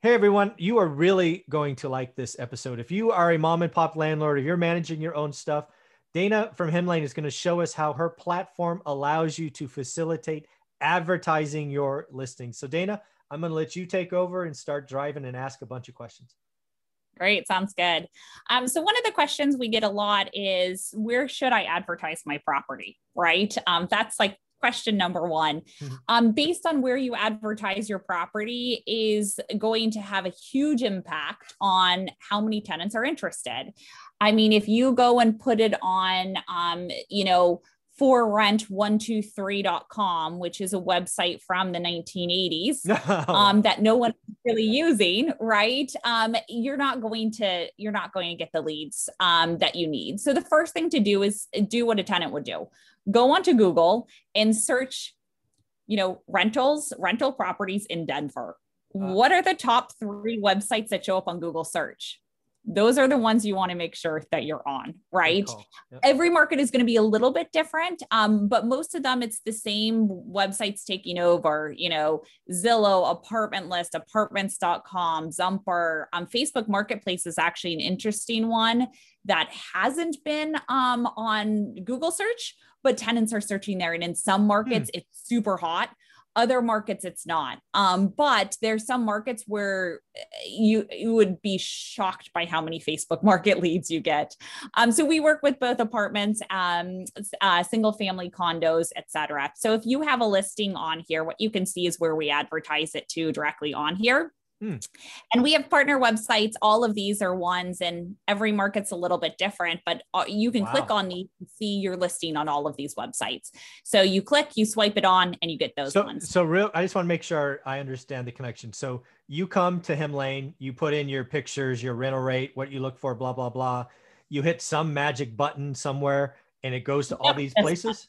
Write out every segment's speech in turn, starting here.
Hey everyone, you are really going to like this episode. If you are a mom and pop landlord, if you're managing your own stuff, Dana from Hemlane is going to show us how her platform allows you to facilitate advertising your listings. So Dana, I'm going to let you take over and start driving and ask a bunch of questions. Great, sounds good. Um, so one of the questions we get a lot is where should I advertise my property? Right. Um, that's like question number one. Mm-hmm. um, based on where you advertise your property is going to have a huge impact on how many tenants are interested. I mean if you go and put it on um, you know for rent123.com which is a website from the 1980s um, that no one really using right? Um, you're not going to you're not going to get the leads um, that you need. So the first thing to do is do what a tenant would do go onto google and search you know rentals rental properties in denver. Uh, what are the top three websites that show up on google search those are the ones you want to make sure that you're on, right? Yep. Every market is going to be a little bit different, um, but most of them it's the same websites taking over. You know, Zillow, Apartment List, Apartments.com, Zumper. Um, Facebook Marketplace is actually an interesting one that hasn't been um, on Google search, but tenants are searching there, and in some markets hmm. it's super hot other markets it's not. Um, but there's some markets where eh, you you would be shocked by how many facebook market leads you get. Um, so we work with both apartments um, uh, single family condos etc so if you have a listing on here what you can see is where we advertise it to directly on here Hmm. And we have partner websites. All of these are ones, and every market's a little bit different, but uh, you can wow. click on these and see your listing on all of these websites. So you click, you swipe it on, and you get those so, ones. So, real, I just want to make sure I understand the connection. So, you come to Hemlane, you put in your pictures, your rental rate, what you look for, blah, blah, blah. You hit some magic button somewhere, and it goes to all these places.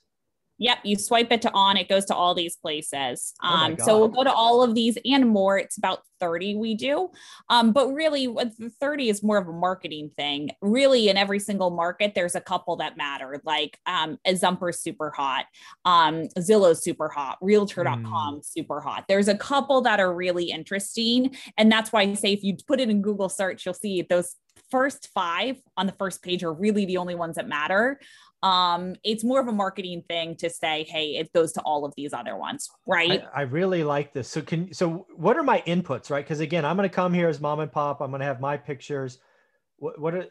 Yep, you swipe it to on, it goes to all these places. Oh um, oh so we'll go to all of these and more. It's about 30 we do. Um, but really, the 30 is more of a marketing thing. Really, in every single market, there's a couple that matter, like um, a Zumper super hot, um, Zillow super hot, Realtor.com mm. super hot. There's a couple that are really interesting. And that's why I say if you put it in Google search, you'll see those first five on the first page are really the only ones that matter um it's more of a marketing thing to say hey it goes to all of these other ones right? I, I really like this. So can so what are my inputs right? Because again i'm going to come here as mom and pop. I'm going to have my pictures. What, what are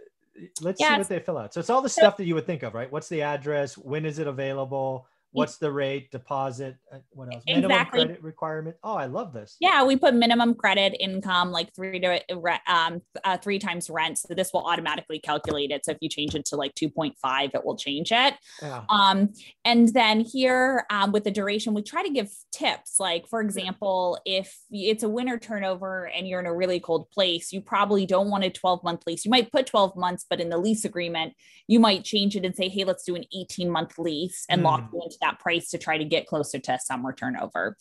let's yeah, see what they fill out. So it's all the stuff that you would think of right? What's the address? When is it available what's the rate deposit uh, what else minimum exactly. credit requirement oh i love this yeah we put minimum credit income like three to um uh, three times rent so this will automatically calculate it so if you change it to like 2.5 it will change it yeah. um and then here um, with the duration we try to give tips like for example if it's a winter turnover and you're in a really cold place you probably don't want a 12 month lease you might put 12 months but in the lease agreement you might change it and say hey let's do an 18 month lease and mm. lock you into that price to try to get closer to summer turnover.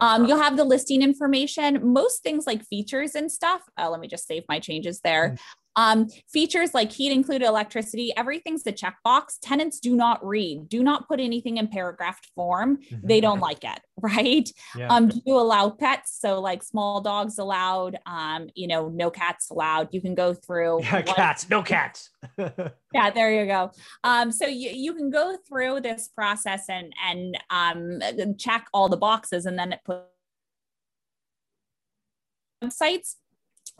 Um, you'll have the listing information. Most things like features and stuff. Uh, let me just save my changes there. Mm. Um, features like heat included electricity, everything's a checkbox. Tenants do not read, do not put anything in paragraphed form. Mm-hmm. They don't like it, right? Yeah. Um, do you allow pets? So like small dogs allowed, um, you know, no cats allowed. You can go through yeah, cats, no cats. yeah, there you go. Um, so you, you can go through this process and and um, check all the boxes and then it puts websites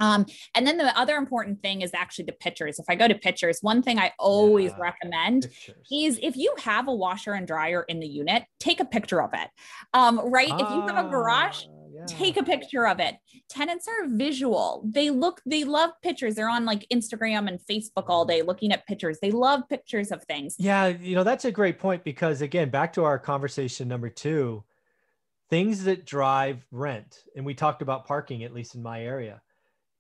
um, and then the other important thing is actually the pictures. If I go to pictures, one thing I always yeah, recommend pictures. is if you have a washer and dryer in the unit, take a picture of it. Um, right? Ah, if you have a garage, ah, yeah. take a picture of it. Tenants are visual. They look, they love pictures. They're on like Instagram and Facebook all day looking at pictures. They love pictures of things. Yeah. You know, that's a great point because again, back to our conversation number two, things that drive rent. And we talked about parking, at least in my area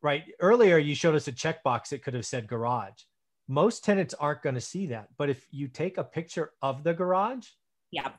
right? Earlier, you showed us a checkbox that could have said garage. Most tenants aren't going to see that. But if you take a picture of the garage, yeah,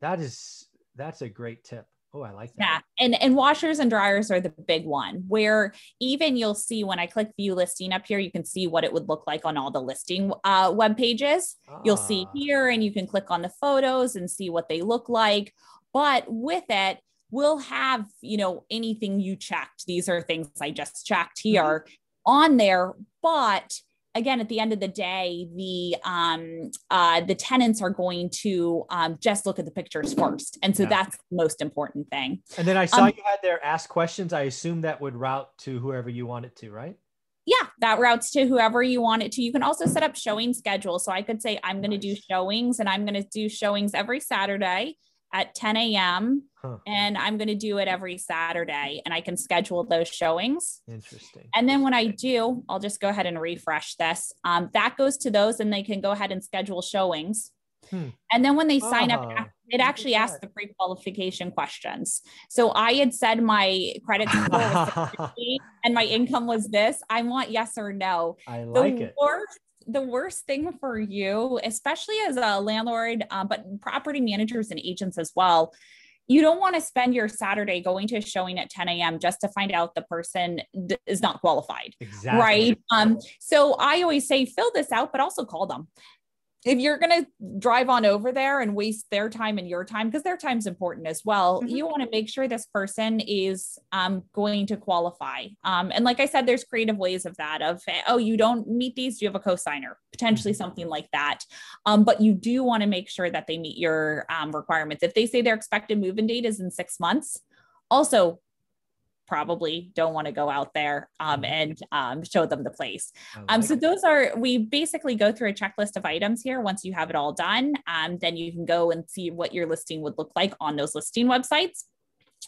that is that's a great tip. Oh, I like that. Yeah. And and washers and dryers are the big one where even you'll see when I click view listing up here, you can see what it would look like on all the listing uh, web pages. Ah. You'll see ah. here and you can click on the photos and see what they look like. But with it, we'll have, you know, anything you checked. These are things I just checked mm-hmm. here mm-hmm. on there, but again at the end of the day the um uh the tenants are going to um just look at the pictures first and so yeah. that's the most important thing and then i saw um, you had there ask questions i assume that would route to whoever you want it to right yeah that routes to whoever you want it to you can also set up showing schedule so i could say i'm going to do showings and i'm going to do showings every saturday at 10 a.m. Huh. and I'm going to do it every Saturday and I can schedule those showings. Interesting. And then when I do, I'll just go ahead and refresh this. Um, that goes to those and they can go ahead and schedule showings. Hmm. And then when they sign up, it actually asks the pre-qualification questions. So I had said my credit score was and my income was this. I want yes or no. I like the it. Worst the worst thing for you, especially as a landlord, um, but property managers and agents as well, you don't want to spend your Saturday going to a showing at 10 a.m. just to find out the person is not qualified. Exactly. Right. Um, so I always say fill this out, but also call them if you're going to drive on over there and waste their time and your time because their time's important as well mm-hmm. you want to make sure this person is um, going to qualify um, and like i said there's creative ways of that of oh you don't meet these do you have a co-signer potentially mm-hmm. something like that um, but you do want to make sure that they meet your um, requirements if they say their expected move-in date is in six months also probably don't want to go out there um, mm-hmm. and um, show them the place. Um, so those are, we basically go through a checklist of items here. Once you have it all done, um, then you can go and see what your listing would look like on those listing websites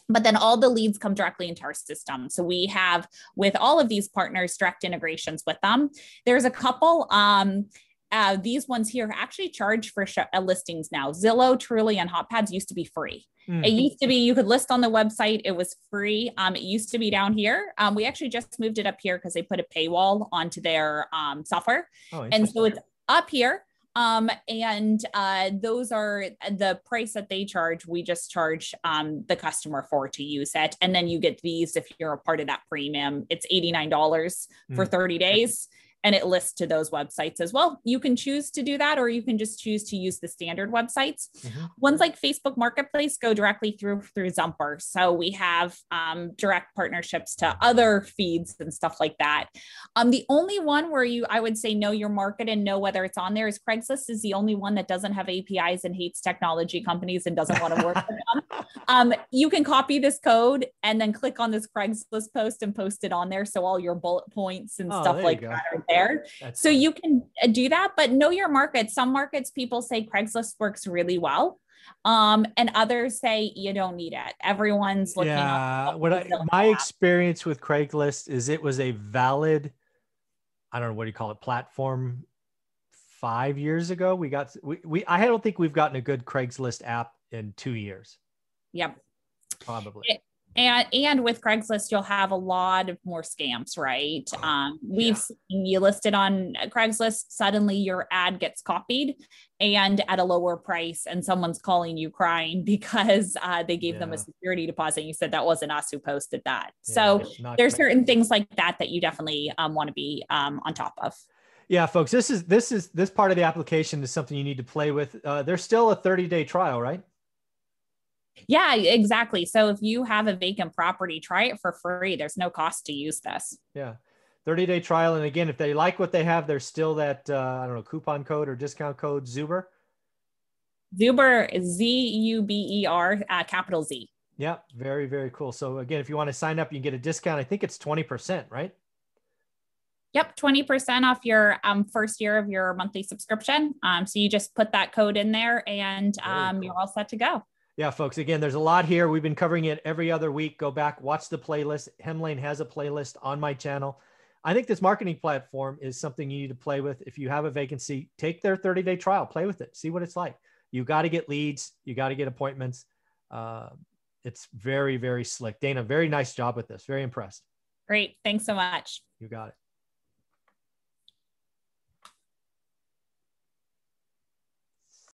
but then all the leads come directly into our system. So we have with all of these partners direct integrations with them. There's a couple um, uh, these ones here actually charge for sh- uh, listings now. Zillow, Trulia, and HotPads used to be free. Mm. It used to be you could list on the website; it was free. Um, it used to be down here. Um, we actually just moved it up here because they put a paywall onto their um, software, oh, and so it's up here. Um, and uh, those are the price that they charge. We just charge um, the customer for to use it, and then you get these if you're a part of that premium. It's eighty nine dollars mm. for thirty days and it lists to those websites as well. You can choose to do that, or you can just choose to use the standard websites. Mm-hmm. Ones like Facebook Marketplace go directly through through Zumper. So we have um, direct partnerships to other feeds and stuff like that. Um, the only one where you, I would say, know your market and know whether it's on there is Craigslist. Is the only one that doesn't have APIs and hates technology companies and doesn't want to work with them. Um, you can copy this code and then click on this Craigslist post and post it on there, so all your bullet points and oh, stuff like that are there. That's so you can uh, do that, but know your market. Some markets people say Craigslist works really well. Um, and others say you don't need it. Everyone's looking. Yeah, what I, my experience with Craigslist is it was a valid, I don't know what do you call it, platform. Five years ago, we got we, we I don't think we've gotten a good Craigslist app in two years. Yep. Probably. It, and and with craigslist you'll have a lot of more scams right? Oh, um, we've yeah. seen you listed on craigslist suddenly your ad gets copied and at a lower price and someone's calling you crying because uh, they gave yeah. them a security deposit And you said that wasn't us who posted that. Yeah, so there's certain things like that that you definitely um, want to be um, on top of. Yeah folks this is this is this part of the application is something you need to play with. Uh, there's still a 30 day trial right yeah, exactly. So if you have a vacant property, try it for free. There's no cost to use this. Yeah. 30 day trial. And again, if they like what they have, there's still that, uh, I don't know, coupon code or discount code Zuber. Zuber Z U B E R, uh, capital Z. Yeah, very, very cool. So again, if you want to sign up, you can get a discount. I think it's 20%, right? Yep, 20% off your um, first year of your monthly subscription. Um, so you just put that code in there and um, cool. you're all set to go yeah, folks, again, there's a lot here. We've been covering it every other week. Go back, watch the playlist. Hemlane has a playlist on my channel. I think this marketing platform is something you need to play with. If you have a vacancy, take their 30 day trial, play with it, see what it's like. You got to get leads, you got to get appointments. Uh, it's very, very slick. Dana, very nice job with this. Very impressed. Great. Thanks so much. You got it.